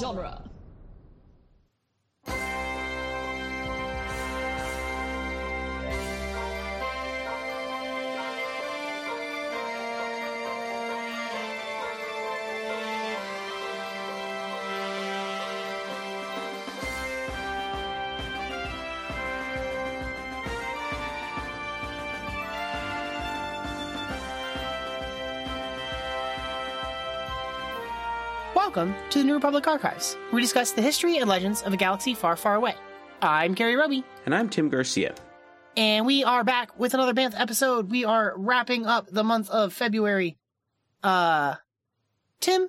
genre. Welcome to the New Republic Archives, where we discuss the history and legends of a galaxy far, far away. I'm Gary Roby, And I'm Tim Garcia. and we are back with another Bantha episode. We are wrapping up the month of February. Uh, Tim,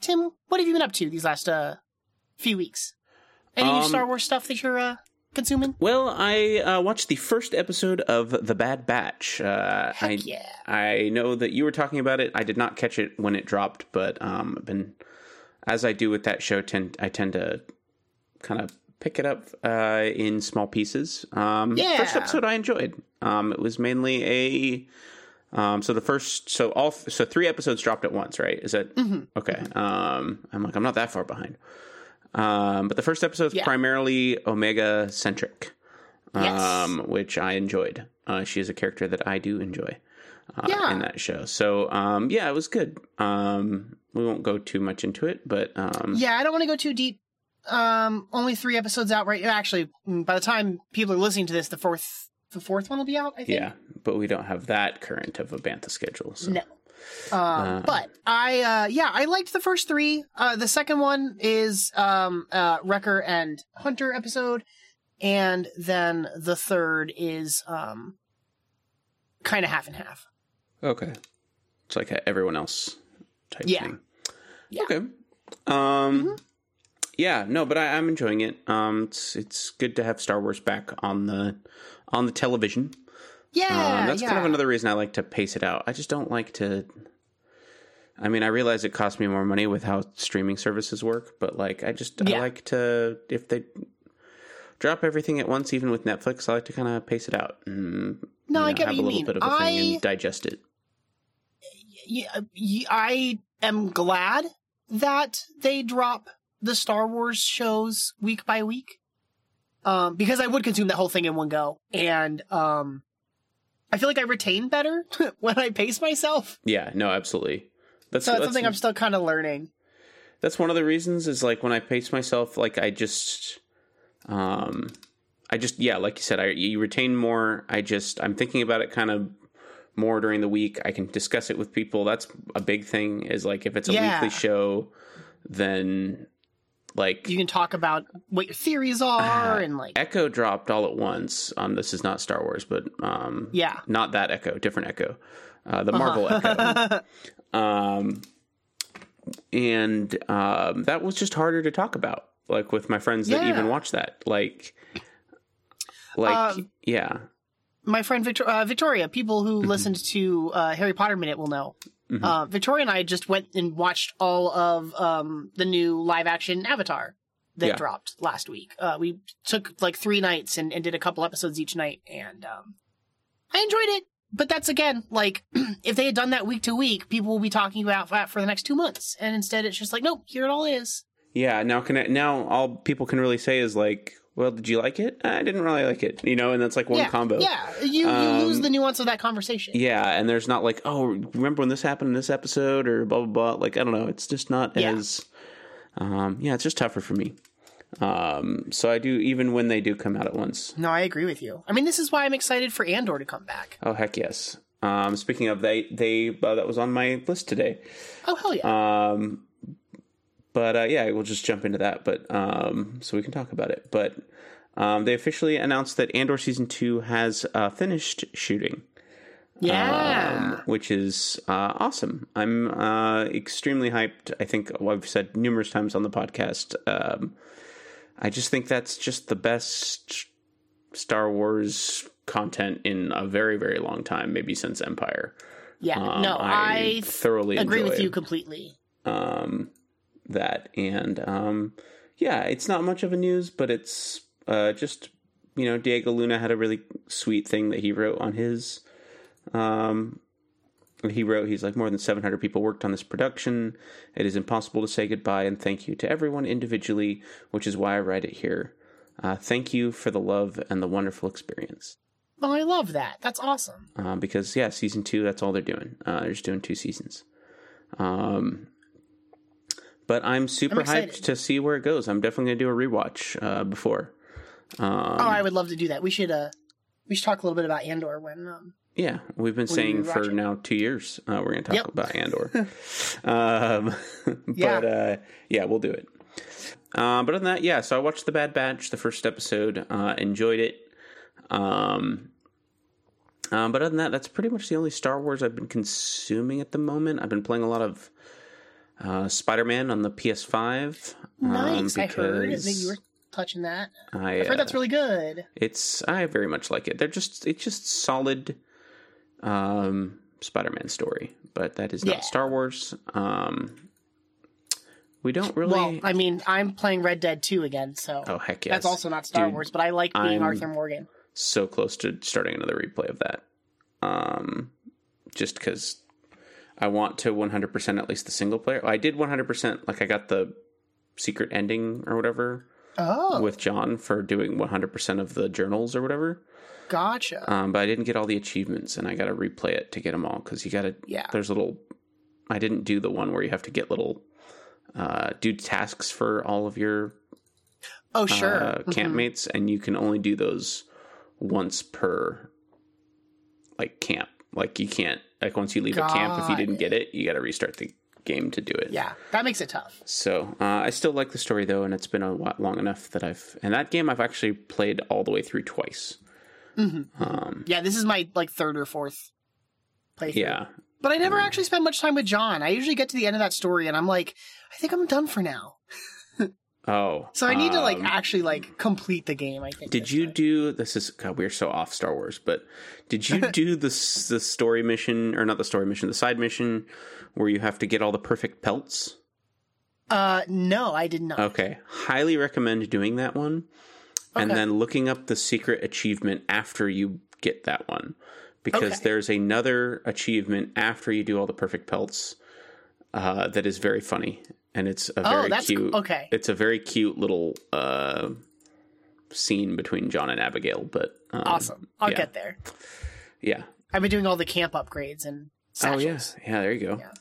Tim, what have you been up to these last uh few weeks? Any new Um, Star Wars stuff that you're uh consuming? Well, I uh, watched the first episode of The Bad Batch. Uh, Heck I, yeah. I know that you were talking about it. I did not catch it when it dropped, but um, I've been, as I do with that show, tend I tend to kind of pick it up uh, in small pieces. Um, Yeah. First episode I enjoyed. Um, it was mainly a. Um, so the first, so all, so three episodes dropped at once, right? Is that Mm-hmm. okay? Um, I'm like, I'm not that far behind. Um, but the first episode is Yeah. primarily Omega centric, Yes. um, which I enjoyed. Uh, she is a character that I do enjoy uh, Yeah. in that show. So um, yeah, it was good. Um, we won't go too much into it, but um, Yeah, I don't want to go too deep. Um, only three episodes out right. Actually, mm, by the time people are listening to this, the fourth, the fourth one will be out. I think. yeah, but we don't have that current of a bantha schedule. So. No. Um, but I, uh, yeah, I liked the first three. Uh, the second one is, um, uh, Wrecker and Hunter episode. And then the third is, um, kind of half and half. Okay, it's like a everyone else type Yeah. thing. Yeah. Okay. Um. Yeah, no, but I, I'm enjoying it. Um, it's it's good to have Star Wars back on the on the television. Yeah. Um, that's yeah. kind of another reason I like to pace it out. I just don't like to. I mean, I realize it costs me more money with how streaming services work, but like, I just Yeah. I like to if they drop everything at once, even with Netflix, I like to kind of pace it out and No, you I get have what you a little mean. bit of a I- thing and digest it. Yeah, y- I am glad that they drop the Star Wars shows week by week. Um, because I would consume that whole thing in one go. And, um, I feel like I retain better when I pace myself. Yeah, no, absolutely. That's So that's that's, something I'm still kind of learning. that's one of the reasons is like when I pace myself, like I just, um, I just yeah, like you said, I you retain more. I just I'm thinking about it kind of more during the week. I can discuss it with people. That's a big thing. Is like if it's a Yeah. weekly show, then like You can talk about what your theories are and like, Echo dropped all at once. Um, this is not Star Wars, but um, yeah. not that Echo, different Echo, uh, the Marvel Echo. Um, and um, that was just harder to talk about, like with my friends that even watch that. Like, like Um, yeah, My friend Victor- uh, Victoria, people who Mm-hmm. listened to uh, Harry Potter Minute will know. Mhm. Uh, Victoria and I just went and watched all of um, the new live action Avatar that Yeah. dropped last week. Uh, we took like three nights and, and did a couple episodes each night, and um, I enjoyed it. But that's again like if they had done that week to week, people will be talking about that for the next two months, and instead it's just like, nope, here it all is. yeah. Now can I, now all people can really say is like, well, did you like it? I didn't really like it, you know, and that's like one yeah, combo. Yeah, you, you Um, lose the nuance of that conversation. Yeah, and there's not like, oh, remember when this happened in this episode or blah blah blah. Like I don't know, it's just not Yeah. as, um, yeah, it's just tougher for me. Um, so I do even when they do come out at once. No, I agree with you. I mean, this is why I'm excited for Andor to come back. Oh heck yes. Um, speaking of they, they uh, that was on my list today. Oh hell yeah! Um, but uh, yeah, we'll just jump into that. But um, so we can talk about it. But um, they officially announced that Andor season two has uh, finished shooting. yeah. um, which is uh, awesome. I'm uh, extremely hyped. I think I've said numerous times on the podcast. Um, I just think that's just the best Star Wars content in a very, very long time, maybe since Empire. yeah. Um, no, I, thoroughly agree with you completely. um, that. And um, yeah, it's not much of a news, but it's uh, just you know Diego Luna had a really sweet thing that he wrote on his um, he wrote, he's like, more than 700 people worked on this production. It is impossible to say goodbye and thank you to everyone individually, which is why I write it here. Uh, thank you for the love and the wonderful experience. Well, I love that. That's awesome. Uh, because, yeah, season two, that's all they're doing. Uh, they're just doing two seasons. Um, but I'm super I'm hyped to see where it goes. I'm definitely going to do a rewatch uh, before. Um, oh, I would love to do that. We should uh we should talk a little bit about Andor when um Yeah, we've been saying for now two years uh, we're going to talk Yep. about Andor. um, but Yeah. uh, yeah, we'll do it. Um, but other than that, yeah. So I watched The Bad Batch, the first episode, uh, enjoyed it. Um, um, but other than that, that's pretty much the only Star Wars I've been consuming at the moment. I've been playing a lot of uh, Spider Man on the PS5. um, nice. I heard that you were touching that. I, I've heard uh, that's really good. it's I very much like it. They're just it's just solid um Spider-Man story, but that is not Yeah. Star Wars. Um we don't really Well, I mean, I'm playing Red Dead 2 again, so Oh heck yes. that's also not Star Dude, Wars, but I like being I'm- Arthur Morgan. so close to starting another replay of that. Um just cuz I want to 100% at least the single player. I did 100% like I got the secret ending or whatever Oh, with John for doing 100% of the journals or whatever. gotcha. Um, but I didn't get all the achievements, and I got to replay it to get them all because you got to. Yeah. There's little. I didn't do the one where you have to get little, uh, do tasks for all of your oh, sure. uh, Mhm. campmates, and you can only do those once per, like camp. Like you can't like once you leave a camp if you didn't get it, you got to restart the game to do it. Yeah, that makes it tough. So uh, I still like the story though, and it's been a lot long enough that I've and that game I've actually played all the way through twice. Um, Yeah, this is my like third or fourth playthrough. yeah, But I never actually spend much time with John. I usually get to the end of that story and I'm like, I think I'm done for now. Oh, So I need to like um, actually like complete the game, I think. Did you time. do this? Is God, we're so off Star Wars, but did you do the the story mission or not the story mission, the side mission where you have to get all the perfect pelts? Uh no, I did not. Okay, highly recommend doing that one, and then looking up the secret achievement after you get that one, because Okay. there's another achievement after you do all the perfect pelts uh, that is very funny, and it's a Oh, very that's cute. okay. It's a very cute little uh, scene between John and Abigail, but um, Awesome. I'll yeah. get there. Yeah. I've been doing all the camp upgrades and Oh yeah, yeah. There you go. Yeah.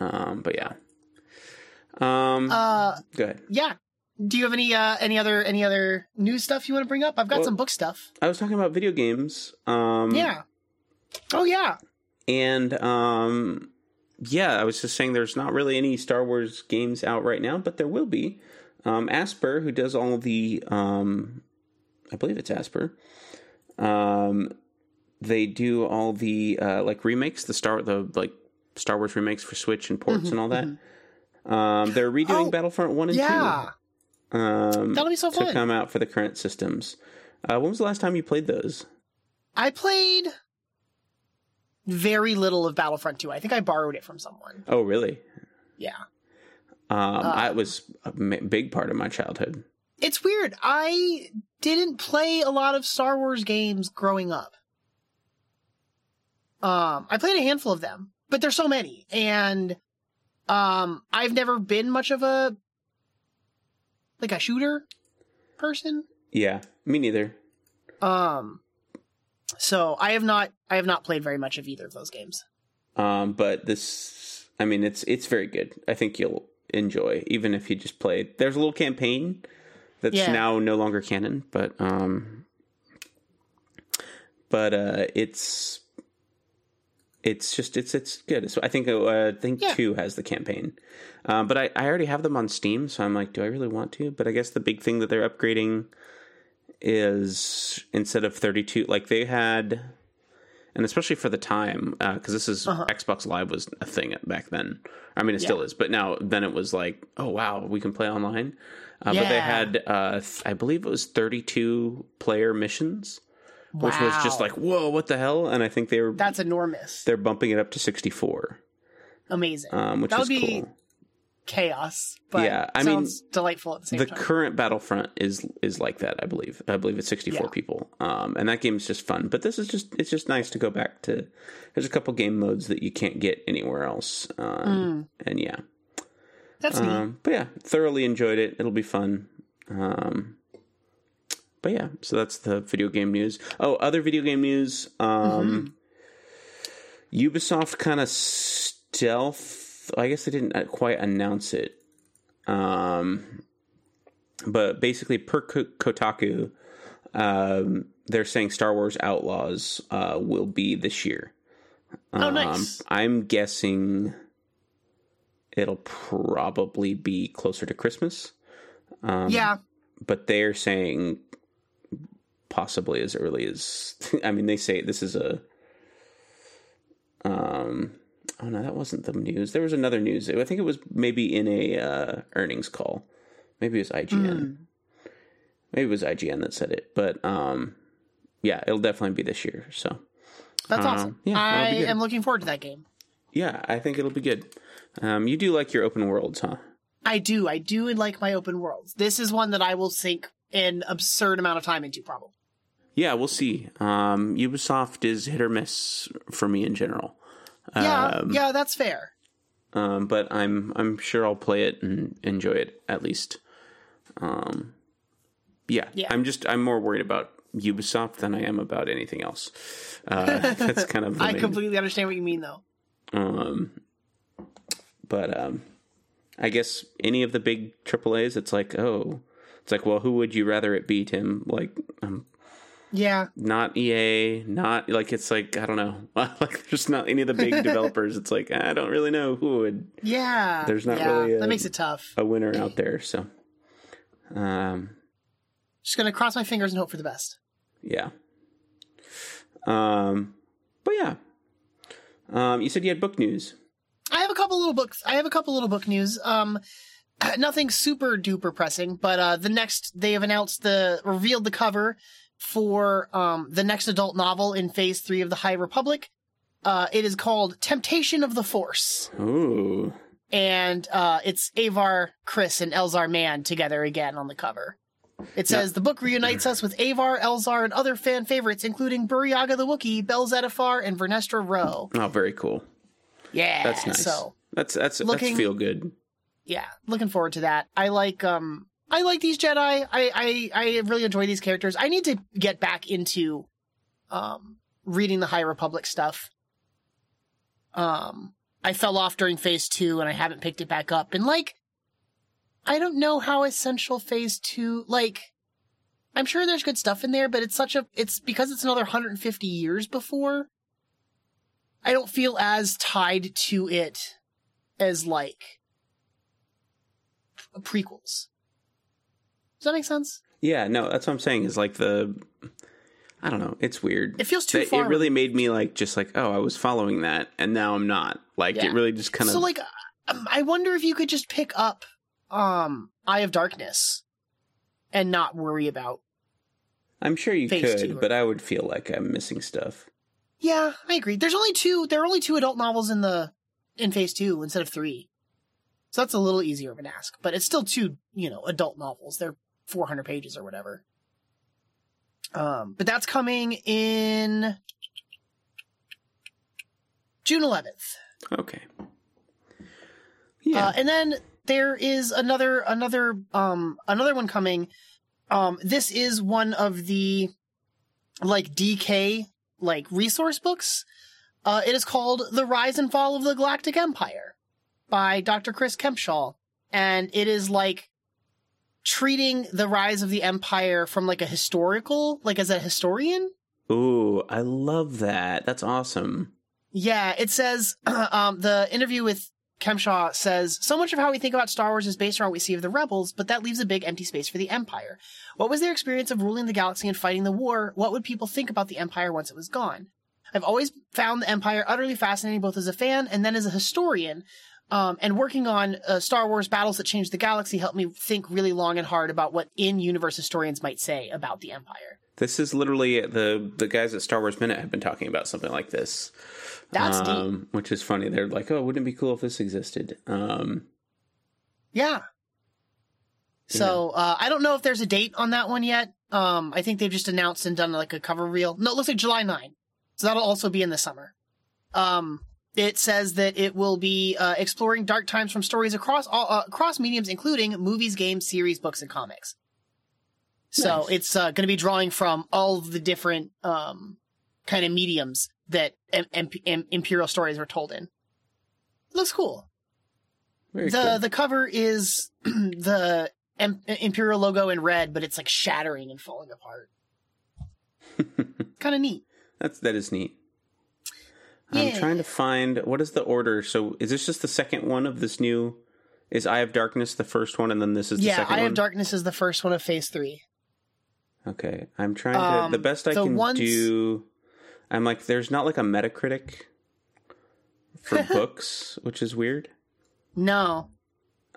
Um, but yeah. Um, Uh go ahead. yeah. Do you have any uh any other any other news stuff you want to bring up? I've got Well- some book stuff. I was talking about video games. Um, yeah. Oh yeah. and um, yeah, I was just saying there's not really any Star Wars games out right now, but there will be. Um, Aspyr, who does all the, um, I believe it's Aspyr. Um, they do all the uh, like remakes, the Star the like Star Wars remakes for Switch and ports and all that. Um, they're redoing Mm-hmm, Oh, Battlefront one and Yeah. two. Um, That'll be so fun to come out for the current systems. Uh, when was the last time you played those? I played very little of Battlefront 2. I think I borrowed it from someone. Oh, really? Yeah. Um, Uh, I was a big part of my childhood. It's weird. I didn't play a lot of Star Wars games growing up. Um, I played a handful of them, but there's so many, and um, I've never been much of a like a shooter person. Yeah, me neither. Um, so I have not I have not played very much of either of those games. Um, but this, I mean, it's it's very good. I think you'll enjoy, even if you just play. There's a little campaign that's Yeah. now no longer canon, but um, but uh, it's it's just it's it's good. So I think uh, I think Yeah. two has the campaign, um, but I I already have them on Steam, so I'm like, do I really want to? But I guess the big thing that they're upgrading is instead of 32, like they had and especially for the time because this is Uh-huh. xbox live was a thing back then i mean it still is but now then it was like oh wow we can play online uh, but they had uh, th- i believe it was 32 player missions which was just like whoa what the hell and i think they were That's enormous. they're bumping it up to 64 Amazing. um, which That is would be- cool chaos. But Yeah, I mean, delightful at the same the current Battlefront is is like that. I believe. I believe it's 64 Yeah. people, um, and that game is just fun. But this is just it's just nice to go back to. There's a couple game modes that you can't get anywhere else, um, and yeah. That's neat. Um, but yeah, thoroughly enjoyed it. It'll be fun. Um, but yeah, so that's the video game news. Oh, other video game news. Um, Ubisoft kind of stealth. I guess they didn't uh, quite announce it. Um, but basically, per Kotaku, um, they're saying Star Wars Outlaws uh, will be this year. oh, nice. Um, I'm guessing it'll probably be closer to Christmas, um, yeah, but they're saying possibly as early as. I mean, they say this is a. Um. Oh no, that wasn't the news. There was another news. I think it was maybe in a uh, earnings call. Maybe it was IGN. Maybe it was IGN that said it, but um, yeah, it'll definitely be this year. So that's um, awesome. yeah, I am looking forward to that game. yeah, I think it'll be good. Um, you do like your open worlds, huh? I do. I do like my open worlds. This is one that I will sink an absurd amount of time into, probably. Yeah, we'll see. Um, Ubisoft is hit or miss for me in general. Yeah, Um, yeah, that's fair. um, but I'm I'm sure I'll play it and enjoy it at least. Um, yeah, Yeah. I'm just I'm more worried about Ubisoft than I am about anything else. Uh, that's kind of I main- completely understand what you mean, though. Um, but um, I guess any of the big AAA's, it's like oh, it's like well, who would you rather it be, Tim? Like um, Yeah, not EA, not like it's like I don't know, like there's not any of the big developers. It's like I don't really know who would yeah. There's not yeah, really a- that makes it tough. a winner out there. So, um, Just gonna cross my fingers and hope for the best. yeah. Um, but yeah. Um, you said you had book news. I have a couple little books. I have a couple little book news. Um, nothing super duper pressing, but uh, the next they have announced the revealed the cover for um the next adult novel in Phase Three of the High Republic. Uh, it is called Temptation of the Force, Ooh, and uh, it's Avar Kriss, and Elzar Mann together again on the cover. It says the book reunites us with Avar, Elzar, and other fan favorites, including Burryaga the Wookiee, Bel Zettifar, and Vernestra Rowe. oh, very cool. Yeah, That's nice. So That's that's Looking- that's feel good. yeah, looking forward to that. I like um I like these Jedi. I I I really enjoy these characters. I need to get back into um reading the High Republic stuff. Um I fell off during phase 2 and I haven't picked it back up. And like I don't know how essential phase 2 like I'm sure there's good stuff in there, but it's such a it's because it's another 150 years before I don't feel as tied to it as like prequels. Does that make sense? Yeah, no, that's what I'm saying. Is like the, I don't know. It's weird. It feels too far. It really made me like just like oh, I was following that, and now I'm not. Like Yeah. it really just kind of. so like um, I wonder if you could just pick up um Eye of Darkness and not worry about. I'm sure you could, but I would feel like I'm missing stuff. Yeah, I agree. There's only two. There are only two adult novels in the in Phase Two instead of three, so that's a little easier of an ask. But it's still two, you know, adult novels. They're 400 pages or whatever. Um, but that's coming in June 11th. Okay. Yeah. Uh, and then there is another another um another one coming. Um, this is one of the like DK like resource books. Uh, it is called The Rise and Fall of the Galactic Empire by Dr. Chris Kempshall, and it is like treating the rise of the empire from like a historical, like as a historian. Ooh, I love that. That's awesome. Yeah, it says um, the interview with Kempshall says so much of how we think about Star Wars is based on what we see of the rebels, but that leaves a big empty space for the Empire. What was their experience of ruling the galaxy and fighting the war? What would people think about the Empire once it was gone? I've always found the Empire utterly fascinating, both as a fan and then as a historian. Um, and working on uh, Star Wars battles that changed the galaxy helped me think really long and hard about what in-universe historians might say about the Empire. This is literally the the guys at Star Wars Minute have been talking about something like this. That's um, which is funny. They're like, "Oh, wouldn't it be cool if this existed?" Um, Yeah. So uh, I don't know if there's a date on that one yet. Um, I think they've just announced and done like a cover reel. No, it looks like July 9. So that'll also be in the summer. Um, it says that it will be uh, exploring dark times from stories across all uh, across mediums, including movies, games, series, books, and comics. So Nice. it's uh, going to be drawing from all the different um, kind of mediums that M- M- M- Imperial stories were told in. looks cool. Very the cool. the cover is the Imperial logo in red, but it's like shattering and falling apart. kind of neat. That's that is neat. I'm trying to find what is the order. So is this just the second one of this new? Is Eye of Darkness the first one, and then this is the yeah, second Eye one? of Darkness is the first one of Phase Three. Okay, I'm trying to. Um, the best I the can ones- do. I'm like, there's not like a Metacritic for books, which is weird. No,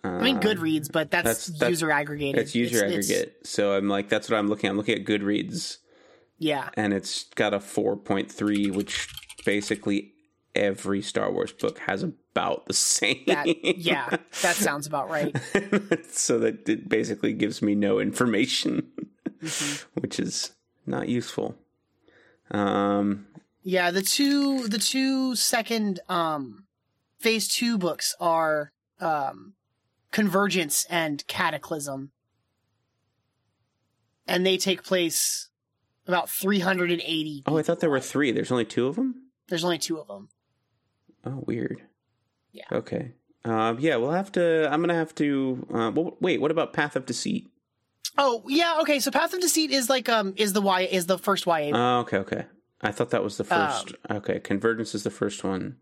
I mean Uh, Goodreads, but that's, that's- that's- user aggregated. It's user it's- aggregate. So I'm like, that's what I'm looking. at. I'm looking at Goodreads, yeah, and it's got a 4.3, which basically every Star Wars book has about the same. that yeah, that sounds about right. so that it basically gives me no information, Mm-hmm. which is not useful. Um, Yeah, the two the two second um phase two books are um Convergence and Cataclysm. And they take place about 380. oh, I thought there were three. There's only two of them. There's only two of them. Oh, weird. Yeah. Okay. Um, yeah, we'll have to. I'm gonna have to. Uh, well, wait. What about Path of Deceit? Oh, yeah, okay, so Path of Deceit is like um is the Y is the first YA. Oh, okay, okay. I thought that was the first. Um, okay, Convergence is the first one,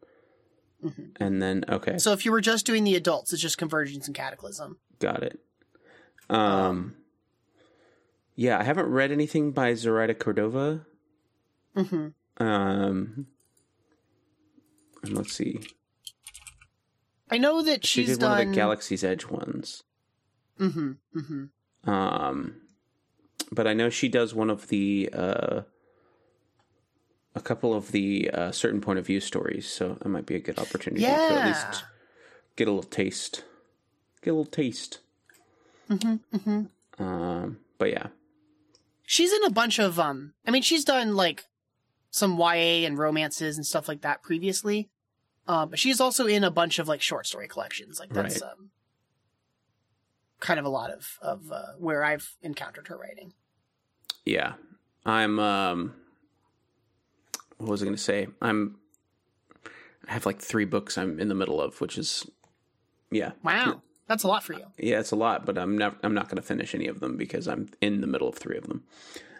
Mhm. and then okay, So if you were just doing the adults, it's just Convergence and Cataclysm. got it. Um, yeah, I haven't read anything by Zoraida Cordova. Mhm. Um, and let's see. I know that She she's did one of done the Galaxy's Edge ones. Mhm. Mhm. Um, but I know she does one of the uh, a couple of the uh, certain point of view stories, so it might be a good opportunity to at least get a little taste. Get a little taste. Mm-hmm. Mm-hmm. Um, but yeah, she's in a bunch of um i mean she's done like some ya and romances and stuff like that previously uh, but she's also in a bunch of like short story collections like that's Right. um kind of a lot of of uh, where i've encountered her writing yeah. I'm. Um, what was I going to say? I'm. I have like three books I'm in the middle of, which is, yeah, wow that's a lot for you yeah, it's a lot. But I'm not. I'm not going to finish any of them because I'm in the middle of three of them.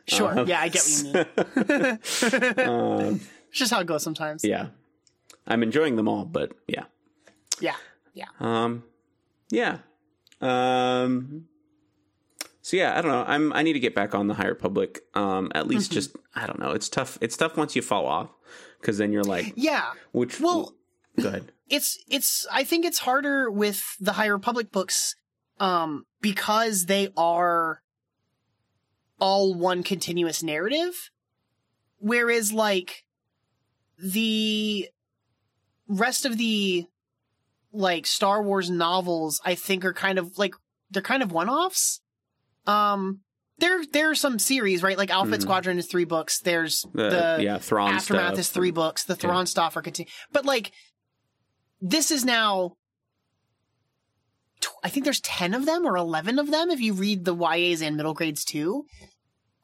sure Uh, yeah i get what you mean Um, it's just how it goes sometimes yeah, I'm enjoying them all, but yeah. yeah yeah Um, yeah. Um, so yeah, I don't know. I'm I need to get back on the High Republic. Um, at least Mhm. just I don't know. It's tough. It's tough once you fall off because then you're like, yeah which well go ahead. it's it's i think it's harder with the high republic books um because they are all one continuous narrative whereas like the rest of the like star wars novels i think are kind of like they're kind of one-offs um there there are some series right like alpha Mhm. squadron is three books there's The, the yeah, Thrawn Aftermath stuff is three books. The Thrawn stuff are continue, but like this is now. tw- I think there's ten of them or eleven of them if you read the YAs and middle grades too.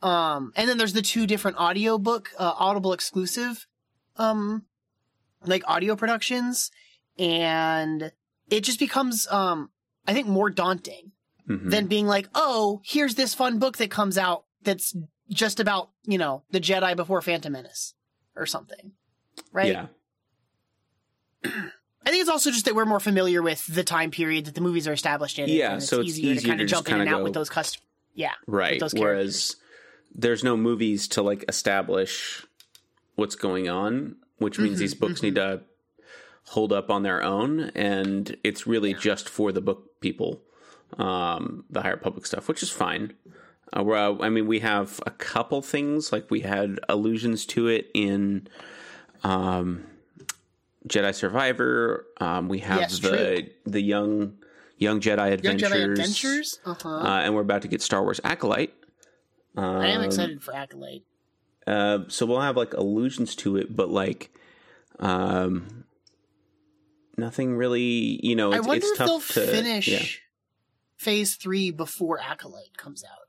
Um, and then there's the two different audiobook, uh, Audible exclusive, um, like audio productions, and it just becomes, um, I think more daunting Mhm. than being like, oh, here's this fun book that comes out that's just about, you know, the Jedi before Phantom Menace or something. Right? Yeah, I think it's also just that we're more familiar with the time period that the movies are established in. Yeah, and so it's easier, to kind of jump in and out go- with those cust. Yeah. right. those Whereas there's no movies to like establish what's going on, which means Mhm, these books need to hold up on their own, and it's really just for the book people, um, the High Republic stuff, which is fine. Uh, where, uh, I mean, we have a couple things like we had allusions to it in um, Jedi Survivor. Um, we have Yes, the the young Young Jedi Young Adventures, Jedi Adventures. Uh-huh. uh, and we're about to get Star Wars Acolyte. Um, I am excited for Acolyte. Uh, so we'll have like allusions to it, but like, um, nothing really. You know, I it's, wonder it's if tough they'll to finish yeah. Phase Three before Acolyte comes out.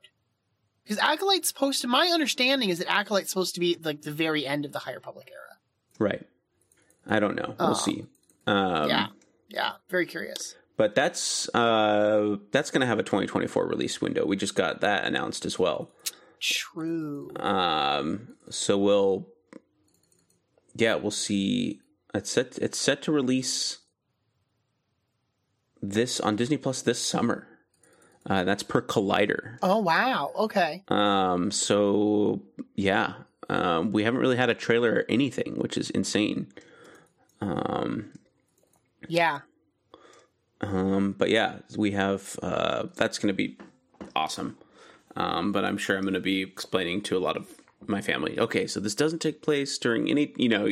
Because Acolyte's supposed to. My understanding is that Acolyte's supposed to be like the very end of the High Republic era. Right. I don't know. We'll Oh. see. Um, yeah, yeah. Very curious. But that's uh, that's going to have a 2024 release window. We just got that announced as well. True. Um, so we'll, yeah, we'll see. It's set. It's set to release this on Disney Plus this summer. Uh, that's per Collider. Oh wow. Okay. Um, so yeah, um, we haven't really had a trailer or anything, which is insane. Um, Yeah. Um, but yeah, we have uh, that's going to be awesome. Um, but I'm sure I'm going to be explaining to a lot of my family. Okay, so this doesn't take place during any, you know,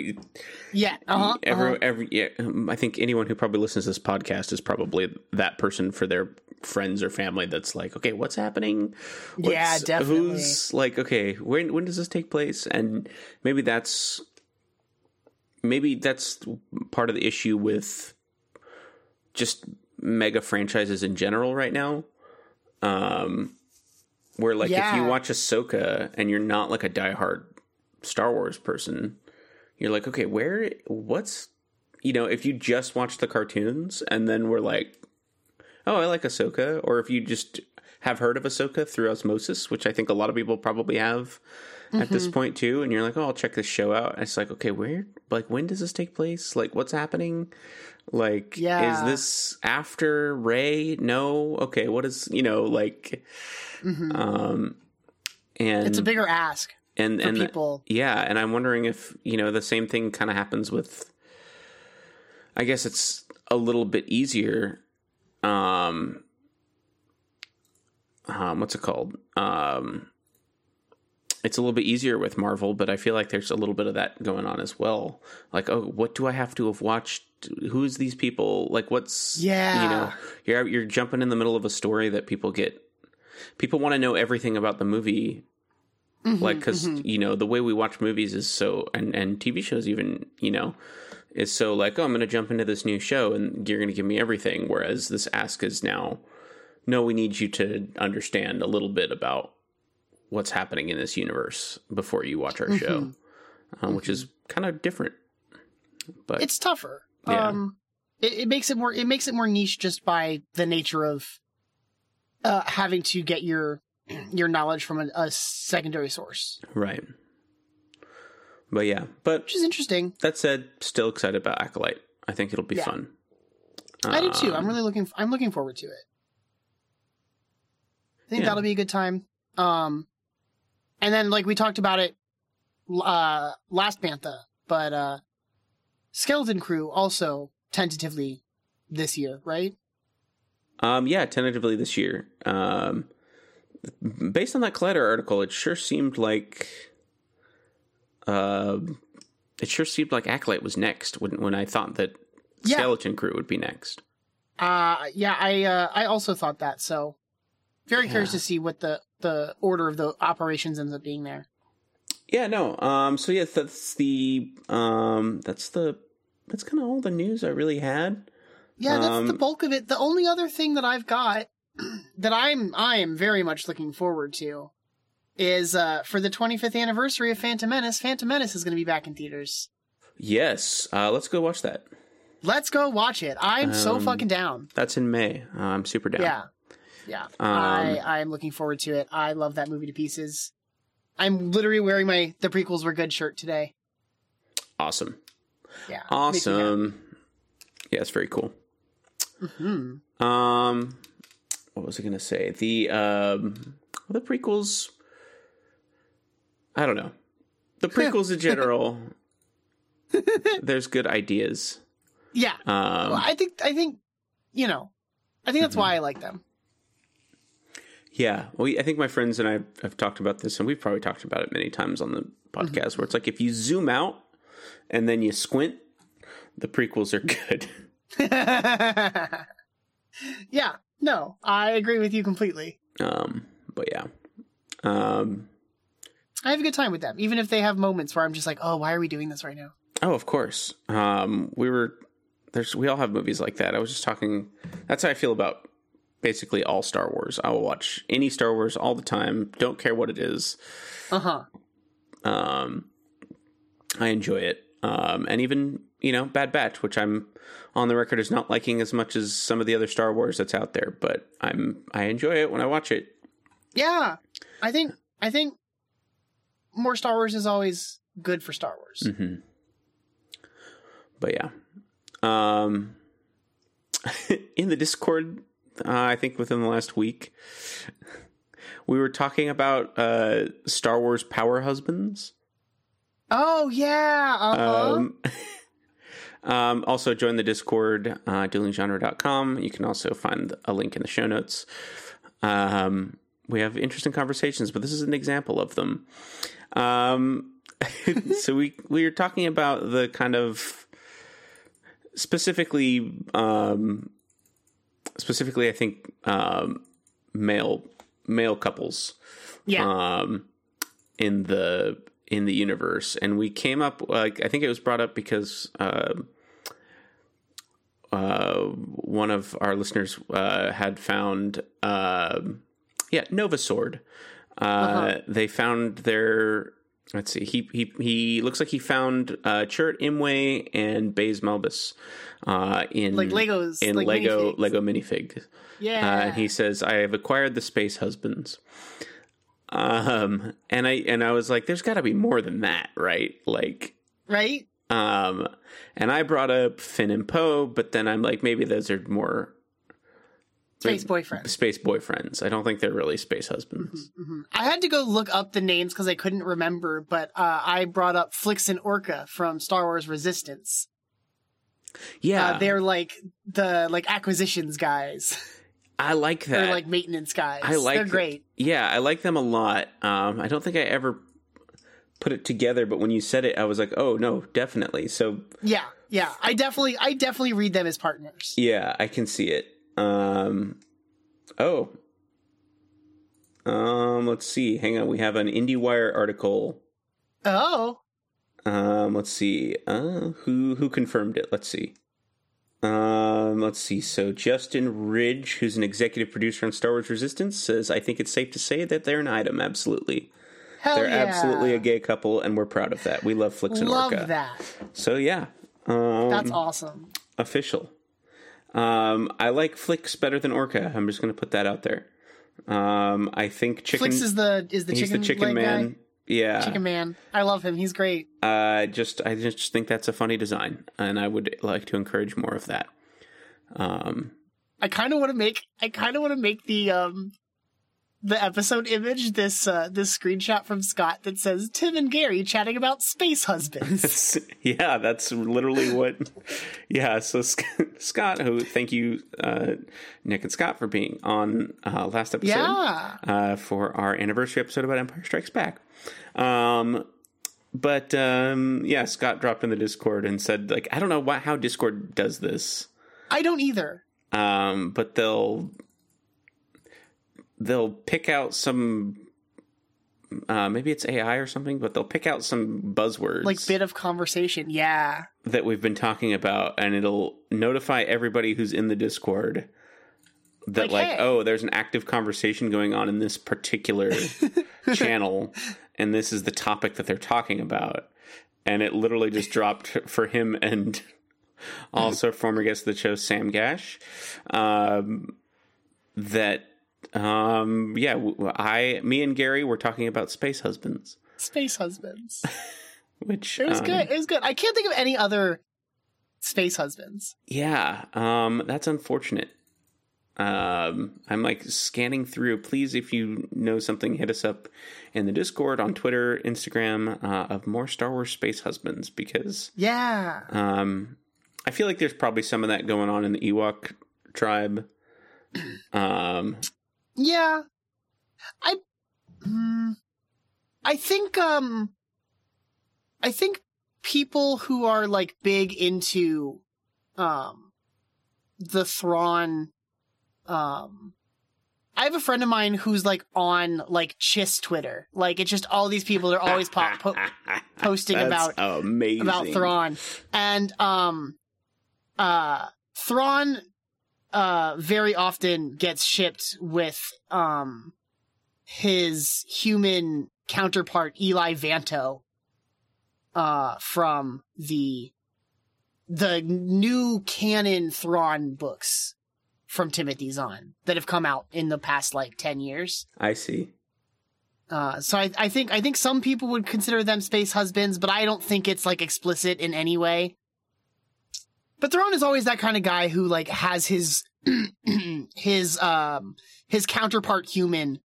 Yeah. Uh-huh. every uh-huh. every. Yeah, um, I think anyone who probably listens to this podcast is probably that person for their friends or family. That's like, okay, what's happening? Yeah, definitely. Who's like, okay, when when does this take place? And maybe that's maybe that's part of the issue with just mega franchises in general right now. Um, where like if you Yeah. watch Ahsoka and you're not like a diehard Star Wars person, you're like, okay, where, what's, you know, if you just watch the cartoons and then we're like, oh, I like Ahsoka, or if you just have heard of Ahsoka through osmosis, which I think a lot of people probably have at this mm-hmm. point too, and you're like, oh, I'll check this show out. It's like, okay, where, like, when does this take place? Like, what's happening? Like, Yeah. is this after Rey? No. Okay, what is, you know, like, um, and It's a bigger ask and for and people. yeah, and I'm wondering if you know the same thing kind of happens with. I guess it's a little bit easier. Um, um, what's it called? Um, it's a little bit easier with Marvel, but I feel like there's a little bit of that going on as well. Like, oh, what do I have to have watched? Who's these people? Like, what's Yeah. You know, you're you're jumping in the middle of a story that people get. People want to know everything about the movie Mm-hmm, like because you know the way we watch movies is so and and tv shows even you know is so like oh i'm gonna jump into this new show and you're gonna give me everything whereas this ask is now no we need you to understand a little bit about what's happening in this universe before you watch our show uh, which is kind of different but It's tougher. Yeah. Um, it, it makes it more. It makes it more niche just by the nature of uh, having to get your your knowledge from a, a secondary source, right but yeah but which is interesting. that said still excited about acolyte i think it'll be Yeah. fun I do too. I'm Um, really looking. I'm looking forward to it. I think Yeah. that'll be a good time. Um, and then like we talked about it, uh, last Bantha, but uh, Skeleton Crew also tentatively this year, right? Um, yeah, tentatively this year. Um, based on that Collider article, it sure seemed like, um, it sure seemed like Acolyte was next when when I thought that Yeah. Skeleton Crew would be next. Uh yeah, I uh, I also thought that. So very curious to see what the the order of the operations ends up being there. Yeah, no. Um, so yes, that's the um, that's the that's kind of all the news I really had. Yeah, that's the Um, bulk of it. The only other thing that I've got that I'm I am very much looking forward to is uh for the 25th anniversary of Phantom Menace. Phantom Menace is going to be back in theaters. Yes, uh, let's go watch that. Let's go watch it. I'm so Um, fucking down. That's in May. Uh, I'm super down. Yeah. Yeah. Um, I I'm looking forward to it. I love that movie to pieces. I'm literally wearing my the prequels were good shirt today. Awesome. Yeah. Awesome. Yeah, it's very cool. Hmm. Um, what was I going to say? The um, the prequels. I don't know. The prequels in general. there's good ideas. Yeah. Um, Well, I think I think you know, I think that's Mhm. why I like them. Yeah, we. I think my friends and I have talked about this, and we've probably talked about it many times on the podcast. Where it's like if you zoom out and then you squint, the prequels are good. Yeah, no, I agree with you completely. Um, but yeah. Um, I have a good time with them, even if they have moments where I'm just like, oh, why are we doing this right now? oh, of course. Um, we were there's we all have movies like that. I was just talking. That's how I feel about basically all Star Wars. I will watch any Star Wars all the time. Don't care what it is. Uh huh. Um, I enjoy it. Um, and even you know Bad Batch, which I'm on the record as not liking as much as some of the other Star Wars that's out there, but I'm I enjoy it when I watch it. Yeah, I think I think more Star Wars is always good for Star Wars. Mm-hmm. But yeah, um, in the Discord, uh, I think within the last week, we were talking about uh, Star Wars power husbands. Oh yeah. Uh-huh. Um, um, also, join the Discord, uh, duelinggenre.com. You can also find a link in the show notes. Um, we have interesting conversations, but this is an example of them. Um, so we we are talking about the kind of specifically, um, specifically, I think um, male male couples yeah. um, in the in the universe, and we came up like I think it was brought up because uh, uh, one of our listeners uh, had found uh, yeah Nova Sword. Uh, Uh-huh. They found their let's see he he he looks like he found uh, Chirrut Imwe and Baze Malbus uh, in like Legos. in like Lego minifigs. Lego minifig. Yeah. Uh, and he says, "I have acquired the space husbands." Um, and I and I was like, "There's got to be more than that, right?" Like, right. um, and I brought up Finn and Poe, but then I'm like, maybe those are more Space boyfriends. space boyfriends. I don't think they're really space husbands. hmm I had to go look up the names because I couldn't remember, but uh, I brought up Flix and Orka from Star Wars Resistance. Yeah, Uh, they're like the like acquisitions guys I like that. like maintenance guys. I like They're th- great. yeah, I like them a lot. Um, I don't think I ever put it together, but when you said it, I was like, "Oh no, definitely." So Yeah, yeah. I definitely, I definitely read them as partners. Yeah, I can see it. Um, oh, um, let's see. Hang on, we have an IndieWire article. Oh, Um, let's see. Uh, who who confirmed it? Let's see. Um, let's see. So Justin Ridge, who's an executive producer on Star Wars Resistance, says, "I think it's safe to say that they're an item. Absolutely, hell they're yeah! absolutely a gay couple, and we're proud of that. We love Flix and Love Orka. that. So yeah, um, That's awesome. official. Um, I like Flix better than Orka. I'm just going to put that out there. Um, I think chicken. Flix is the is the chicken, the chicken man. guy. Yeah. Chicken man. I love him. He's great. Uh, just I just think that's a funny design, and I would like to encourage more of that. Um, I kind of want to make. I kind of want to make the um, the episode image this uh this screenshot from Scott that says Tim and Gary chatting about space husbands. yeah, that's literally what. Yeah, so Scott, who thank you, uh, Nick and Scott, for being on uh, last episode. yeah. uh, for our anniversary episode about Empire Strikes Back. Um, but um, yeah, Scott dropped in the Discord and said, like, I don't know why, how Discord does this, I don't either. um, but they'll they'll pick out some. Uh, maybe it's AI or something, but they'll pick out some buzzwords Like bit of conversation. Yeah. that we've been talking about, and it'll notify everybody who's in the Discord that, Like, like, hey. oh, there's an active conversation going on in this particular channel, and this is the topic that they're talking about. And it literally just dropped for him and also former guest of the show, Sam Gash. Um, that, um, yeah, I, me and Gary were talking about space husbands, Space husbands. which It was um, good. It was good. I can't think of any other space husbands. Yeah, um, that's unfortunate. Um, I'm like scanning through. Please, if you know something, hit us up in the Discord, on Twitter, Instagram, uh, of more Star Wars space husbands because Yeah. um, I feel like there's probably some of that going on in the Ewok tribe. Um, Yeah. I hmm, I think um I think people who are like big into um the Thrawn um I have a friend of mine who's like on like Chiss Twitter. Like it's just all these people are always pop po- posting about amazing. about Thrawn. And um uh Thrawn uh very often gets shipped with um his human counterpart Eli Vanto uh from the the new canon Thrawn books from Timothy Zahn that have come out in the past like 10 years. I see. Uh, so I, I think I think some people would consider them space husbands, but I don't think it's like explicit in any way. But Thrawn is always that kind of guy who like has his his um his counterpart human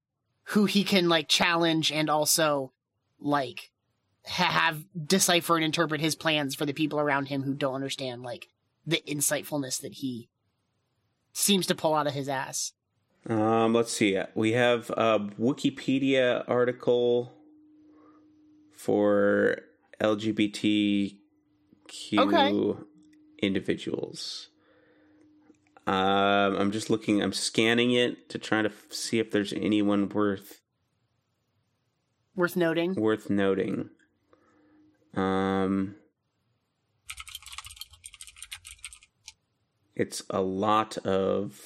who he can like challenge and also like ha- have decipher and interpret his plans for the people around him who don't understand like the insightfulness that he seems to pull out of his ass. Um, let's see. We have a Wikipedia article for LGBTQ Okay. Individuals. Um, I'm just looking. I'm scanning it to try to f- see if there's anyone worth Worth noting. worth noting. Um, it's a lot of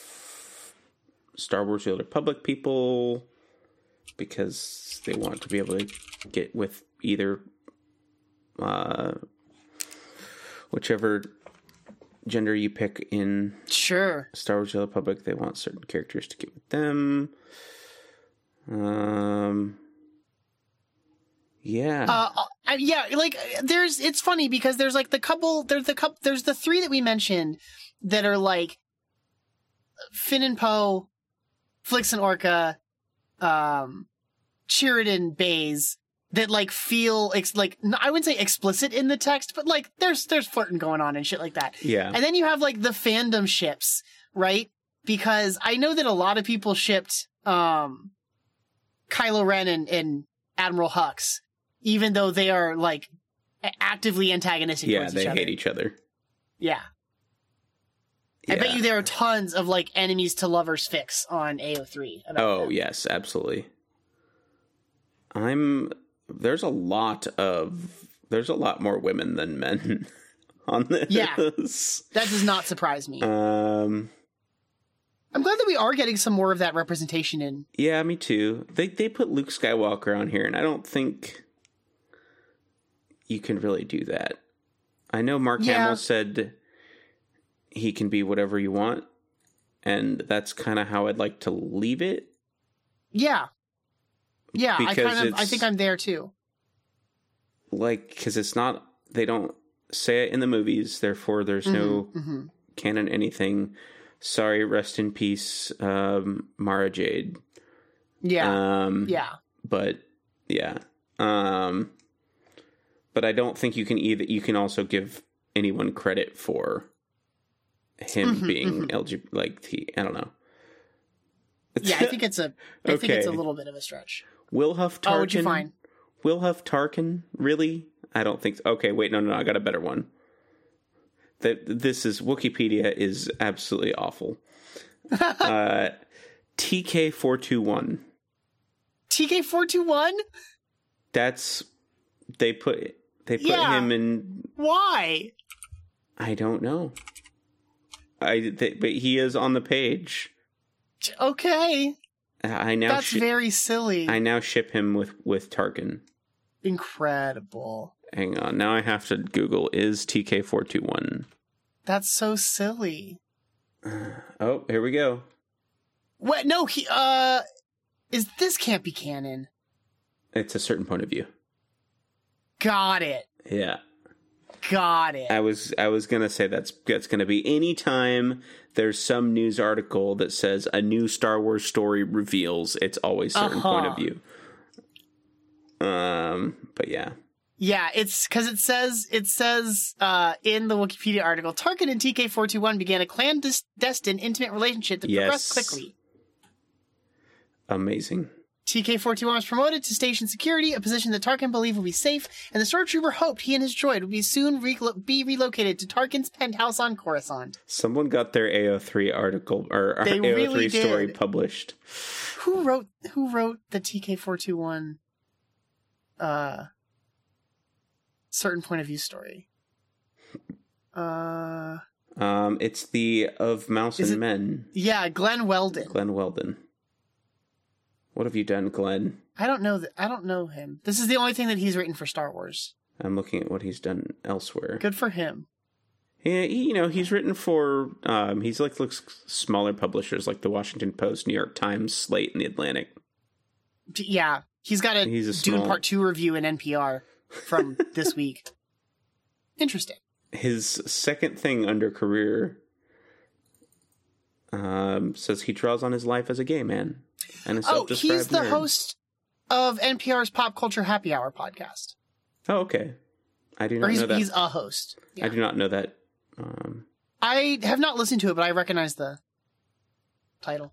Star Wars: The Old Republic people because they want to be able to get with either uh, whichever gender you pick in Sure. Star Wars: The Republic. They want certain characters to get with them. Um. Yeah. Uh, I, yeah, like there's it's funny because there's like the couple there's the couple there's the three that we mentioned that are like Finn and Poe, Flix and Orka, um, Chirrut and Baze that like feel ex- like n- I wouldn't say explicit in the text, but like there's there's flirting going on and shit like that. yeah. And then you have like the fandom ships, right? Because I know that a lot of people shipped um Kylo Ren and, and Admiral Hux, even though they are like actively antagonistic yeah, towards they each other. hate each other. Yeah. I bet you there are tons of like enemies to lovers fics on AO3. About Oh, that. yes, absolutely. I'm there's a lot of there's a lot more women than men on this. Yeah. That does not surprise me. Um I'm glad that we are getting some more of that representation in. yeah, me too. They they put Luke Skywalker on here and I don't think you can really do that. I know Mark Yeah. Hamill said he can be whatever you want and that's kind of how I'd like to leave it. Yeah. Yeah, I kind of I think I'm there too. Like cuz it's not they don't say it in the movies, therefore there's no hmm canon anything. Sorry, rest in peace, um, Mara Jade. Yeah. Um, yeah. But yeah. Um, but I don't think you can either. You can also give anyone credit for him Mhm, being LGBT. Like he, I don't know. Yeah, I think it's a I think it's a little bit of a stretch. Wilhuff Tarkin. Oh, would you find? Wilhuff Tarkin, really? I don't think. So. Okay, wait, no, no, no, I got a better one. That this is Wikipedia is absolutely awful. uh, TK four two one. TK four two one? That's they put they put Yeah. him in. Why? I don't know. I they, but he is on the page. Okay. I now That's shi- very silly. I now ship him with with Tarkin. Incredible. Hang on, now I have to Google is TK four two one. That's so silly. Oh, here we go. What no, he uh is this can't be canon. It's a certain point of view. Got it. Yeah. Got it. I was I was gonna say that's that's gonna be anytime there's some news article that says a new Star Wars story reveals it's always certain point of Uh-huh. view. Um, but yeah, Yeah, it's because it says it says uh, in the Wikipedia article, Tarkin and TK four two one began a clandestine, intimate relationship that Yes. progressed quickly. amazing. TK-421 was promoted to station security, a position that Tarkin believed would be safe, and the stormtrooper hoped he and his droid would be soon re- be relocated to Tarkin's penthouse on Coruscant. Someone got their AO3 article or They AO3 really story did. published. Who wrote Who wrote the TK-421 uh certain point of view story? Uh, Um, it's the of Mouse and it- Men, yeah, Glenn Weldon. Glenn Weldon. What have you done, Glenn? I don't know that. I don't know him. This is the only thing that he's written for Star Wars. I'm looking at what he's done elsewhere. Good for him. Yeah, he, you know, he's written for um, he's like looks smaller publishers like the Washington Post, New York Times, Slate, and the Atlantic. Yeah, he's got a, He's a Dune small- Part Two review in NPR from this week. Interesting. His second thing under career um, says he draws on his life as a gay man and a Oh, he's the nerd. host of NPR's Pop Culture Happy Hour podcast, Oh, okay. I do not know that. he's a host. I do not know that. Um, I have not listened to it, but I recognize the title.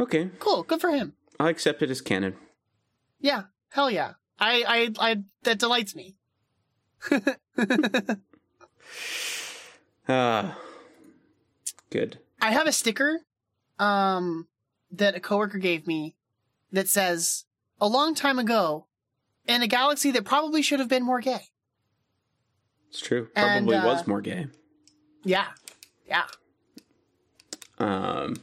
okay, Cool, good for him. I'll accept it as canon. Yeah, hell yeah. I I I that delights me. Ah, good. I have a sticker um that a coworker gave me that says a long time ago in a galaxy that probably should have been more gay. It's true. And, Probably uh, was more gay. Yeah. Yeah. Um,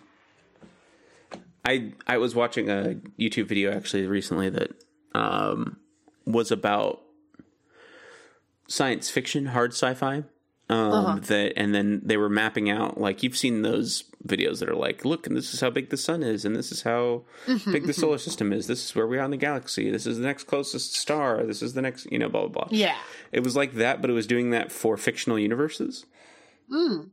I I was watching a YouTube video actually recently that um, was about science fiction, hard sci-fi. Um, Uh-huh. That and then they were mapping out like you've seen those videos that are like, look, and this is how big the sun is, and this is how Mm-hmm, big the solar system is. This is where we are in the galaxy. This is the next closest star. This is the next, you know, blah blah blah. Yeah. It was like that, but it was doing that for fictional universes. Mm.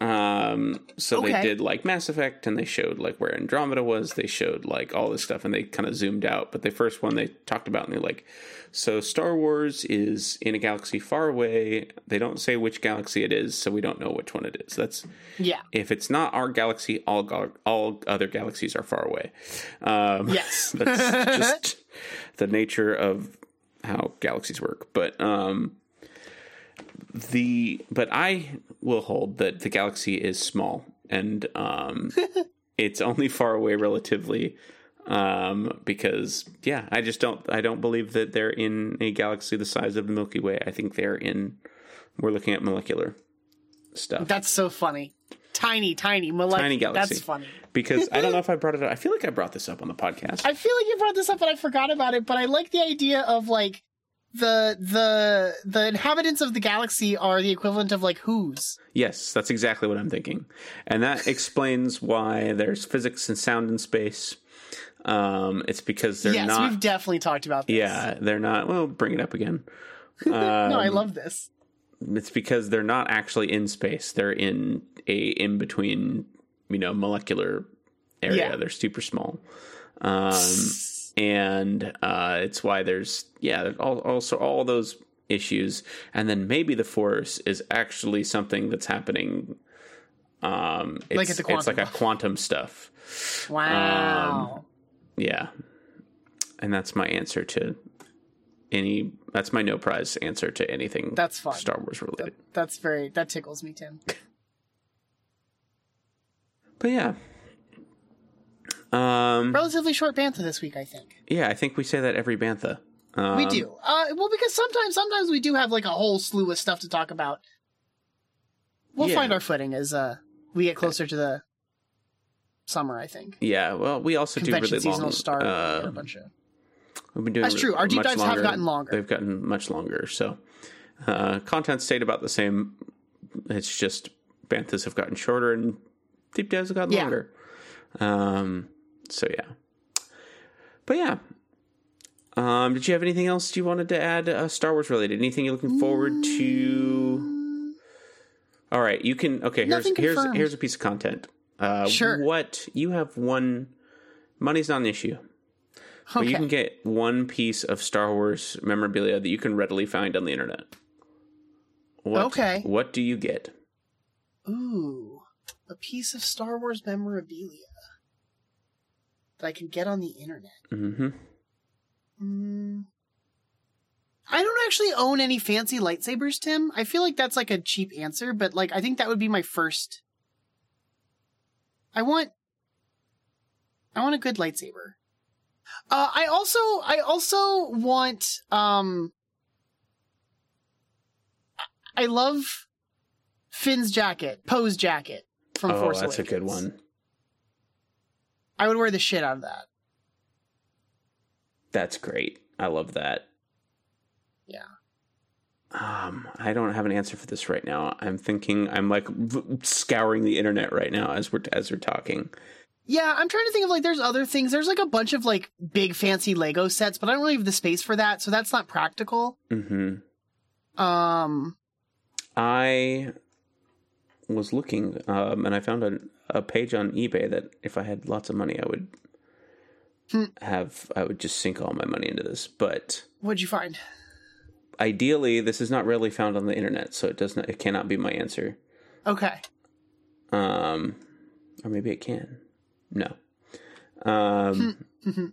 Um, so they did like Mass Effect, and they showed like where Andromeda was. They showed like all this stuff, and they kind of zoomed out. But the first one they talked about, and they're like, so Star Wars is in a galaxy far away. They don't say which galaxy it is, so we don't know which one it is. That's Yeah. if it's not our galaxy, all gal- all other galaxies are far away. Um, Yes. that's just the nature of how galaxies work. But um, the but I will hold that the galaxy is small and um, it's only far away relatively. Um, because yeah, I just don't I don't believe that they're in a galaxy the size of the Milky Way. I think they're in. We're looking at molecular stuff. That's so funny. Tiny, tiny, molecular. Tiny galaxy. That's funny. because I don't know if I brought it up. I feel like I brought this up on the podcast. I feel like you brought this up and I forgot about it, but I like the idea of like the the the inhabitants of the galaxy are the equivalent of like who's. yes, that's exactly what I'm thinking, and that explains why there's physics and sound in space. Um, it's because they're yes, not. we've definitely talked about this. yeah, they're not. Well, bring it up again. no, I Um, love this. It's because they're not actually in space. They're in a in between, you know, molecular area. Yeah. They're super small. Um, and uh, it's why there's yeah, all, also all those issues, and then maybe the force is actually something that's happening. Um, it's, Like the it's like a quantum stuff. Wow. Yeah, and that's my answer to any. That's my no prize answer to anything. That's fun. Star Wars related. That's very that tickles me, Tim. But yeah. Um Relatively short bantha this week, I think. yeah, I think we say that every bantha. Um, We do. Uh well because sometimes sometimes we do have like a whole slew of stuff to talk about. We'll Yeah. find our footing as uh we get closer to the summer, I think. Yeah, well, we also do really season long. start. we uh, get a bunch of we've been doing That's true. Our deep dives have gotten longer. They've gotten much longer. So, uh, content stayed about the same. It's just banthas have gotten shorter and deep dives have gotten Yeah. longer. Um. So yeah. But yeah. Um. Did you have anything else you wanted to add, uh, Star Wars related? Anything you're looking forward to? All right, you can. Okay, here's here's here's a piece of content. Uh, Sure. What you have one. Money's not an issue. But Okay. you can get one piece of Star Wars memorabilia that you can readily find on the internet. What, Okay. What do you get? Ooh. A piece of Star Wars memorabilia. That I can get on the internet. Mm-hmm. Mm. I don't actually own any fancy lightsabers, Tim. I feel like that's like a cheap answer, but like I think that would be my first. I want. I want a good lightsaber. Uh, I also, I also want, um, I love Finn's jacket, Poe's jacket from Force. Oh, Force that's a good one. I would wear the shit out of that. That's great. I love that. Yeah. Um, I don't have an answer for this right now. I'm thinking. I'm like v- scouring the internet right now as we're as we're talking. Yeah, I'm trying to think of like there's other things. There's like a bunch of like big fancy Lego sets, but I don't really have the space for that, so that's not practical. hmm Um I was looking, um, and I found a, a page on eBay that if I had lots of money, I would Hmm. have. I would just sink all my money into this. But what'd you find? ideally, this is not really found on the internet, so it does not. It cannot be my answer. Okay. Um, or maybe it can. No. Um,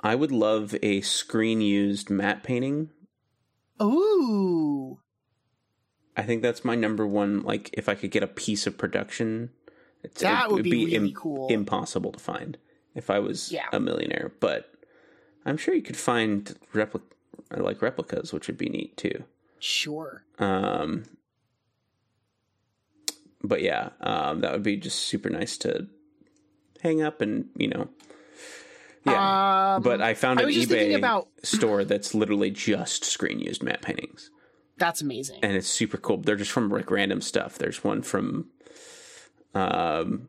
I would love a screen used matte painting. Ooh. I think that's my number one. Like, if I could get a piece of production, it's, That it would be really cool. Impossible to find if I was Yeah. a millionaire, but I'm sure you could find repli- like replicas, which would be neat too. Sure. Um, but yeah, um, that would be just super nice to hang up and you know, yeah. Um, but I found an thinking eBay about- store that's literally just screen used matte paintings, That's amazing. and it's super cool. They're just from like random stuff. There's one from, um,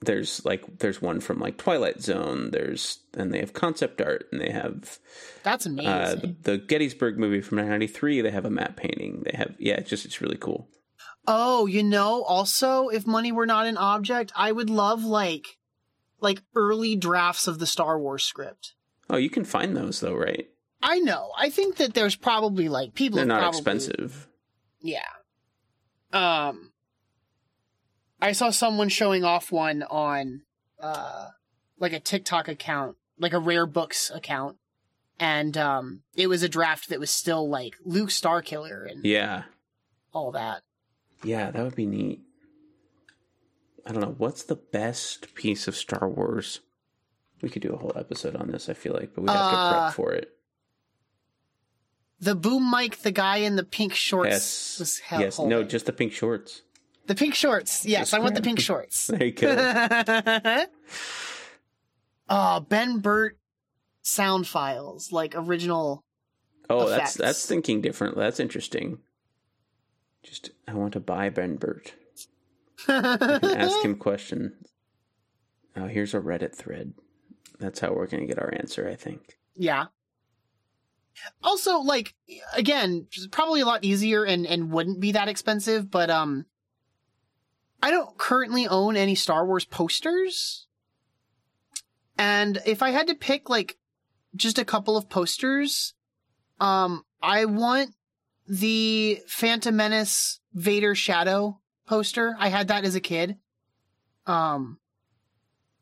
there's like there's one from like Twilight Zone. There's and they have concept art and they have That's amazing. uh, the, the Gettysburg movie from 1993. They have a map painting. They have yeah, it's just it's really cool. oh, you know, also, if money were not an object, I would love like like early drafts of the Star Wars script. Oh, you can find those though, right? I know. I think that there's probably like people. They're not probably- expensive. Yeah. Um I saw someone showing off one on uh like a TikTok account, like a rare books account. And um it was a draft that was still like Luke Starkiller and Yeah, all that. yeah, that would be neat. I don't know what's the best piece of Star Wars. We could do a whole episode on this. I feel like, but we'd have to Uh, prep for it. The boom mic, the guy in the pink shorts Yes, was hell yes, no, just the pink shorts. the pink shorts. Yes, Just I want the pink shorts. There you go. oh, Ben Burtt sound files, like original Oh, Effects. that's that's thinking different. That's interesting. Just I want to buy Ben Burtt. Ask him questions. Oh, here's a Reddit thread. That's how we're going to get our answer, I think. Yeah. Also, like again, probably a lot easier and and wouldn't be that expensive, but um I don't currently own any Star Wars posters. And if I had to pick like just a couple of posters, um I want the Phantom Menace Vader Shadow poster. I had that as a kid. Um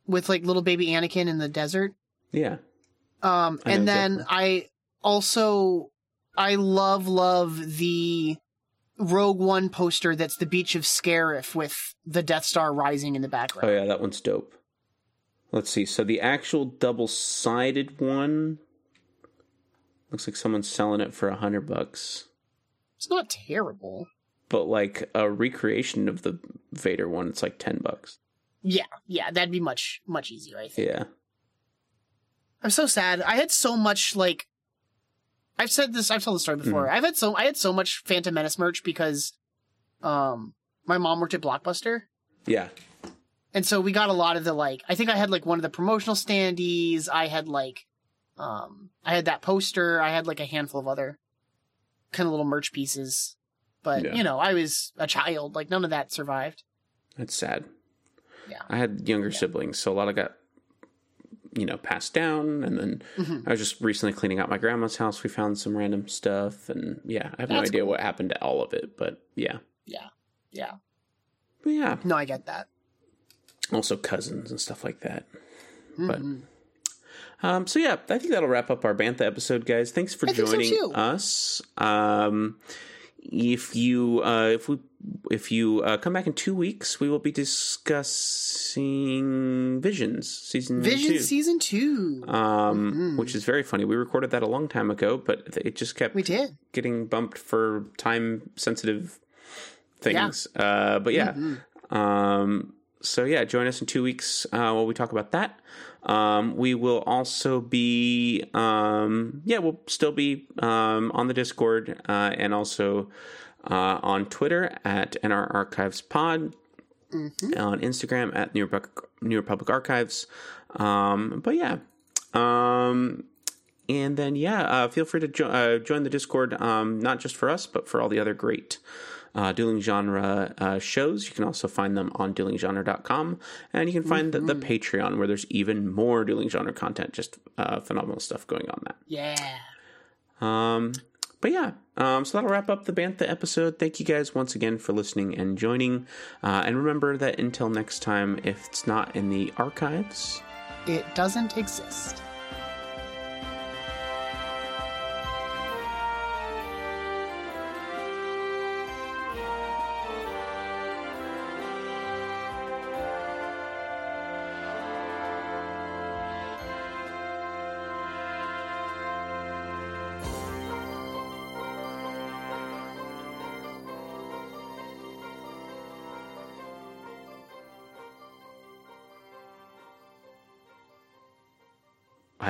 with like little baby Anakin in the desert. Yeah. Um, and then exactly. I also I love love the Rogue One poster that's the beach of Scarif with the Death Star rising in the background. Oh yeah, that one's dope. Let's see. So the actual double-sided one looks like someone's selling it for a hundred bucks. It's not terrible. But like a recreation of the Vader one, it's like ten bucks. Yeah, yeah, that'd be much much easier. I think. Yeah. I'm so sad. I had so much like. I've said this. I've told the story before. I've had so I had so much Phantom Menace merch because, um, my mom worked at Blockbuster. Yeah. And so we got a lot of the like I think I had like one of the promotional standees, I had like um I had that poster, I had like a handful of other kind of little merch pieces. But Yeah. you know, I was a child, like none of that survived. That's sad. Yeah. I had younger siblings, so a lot of got you know passed down, and then Mhm. I was just recently cleaning out my grandma's house. We found some random stuff, and yeah, I have no idea cool. what happened to all of it, but yeah, Yeah. Yeah. but yeah. No, I get that. also cousins and stuff like that. Mm-hmm. But um, so yeah, I think that'll wrap up our Bantha episode, guys. Thanks for I think so, joining us. Um, if you uh, if we if you uh, come back in two weeks, we will be discussing Visions season Vision two. season two. um, which is very funny. We recorded that a long time ago, but it just kept we did. getting bumped for time sensitive things. Uh, but yeah. Um, so yeah, join us in two weeks uh, while we talk about that. Um, we will also be, um, yeah, we'll still be um, on the Discord uh, and also uh, on Twitter at NR Archives Pod, on Instagram at New Republic, New Republic Archives. Um, but yeah, um, and then, yeah, uh, feel free to jo- uh, join the Discord, um, not just for us, but for all the other great uh, dueling genre uh, shows. You can also find them on duelinggenre.com. And you can find the, the Patreon, where there's even more dueling genre content. Just uh, phenomenal stuff going on there. Yeah. Um, but yeah, um, so that'll wrap up the Bantha episode. Thank you guys once again for listening and joining. Uh, and remember that until next time, if it's not in the archives, It doesn't exist.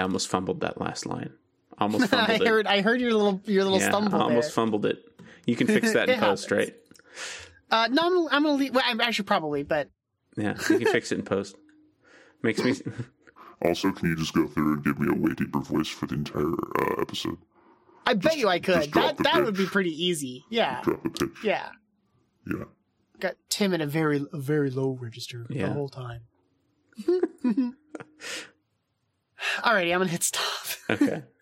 Almost fumbled that last line. Almost I fumbled it. heard. I heard your little your little yeah, stumble I almost there. fumbled it. You can fix that in post, happens. right? Uh, no, I'm, I'm gonna leave. Well, I'm actually probably, but Yeah, you can fix it in post. Makes me. Also, can you just go through and give me a way deeper voice for the entire uh, episode? I bet you I could. just drop That the that would be pretty easy. Yeah, Drop a pitch. yeah. Yeah. Got Tim in a very a very low register Yeah. the whole time. Alrighty, I'm gonna hit stop. Okay.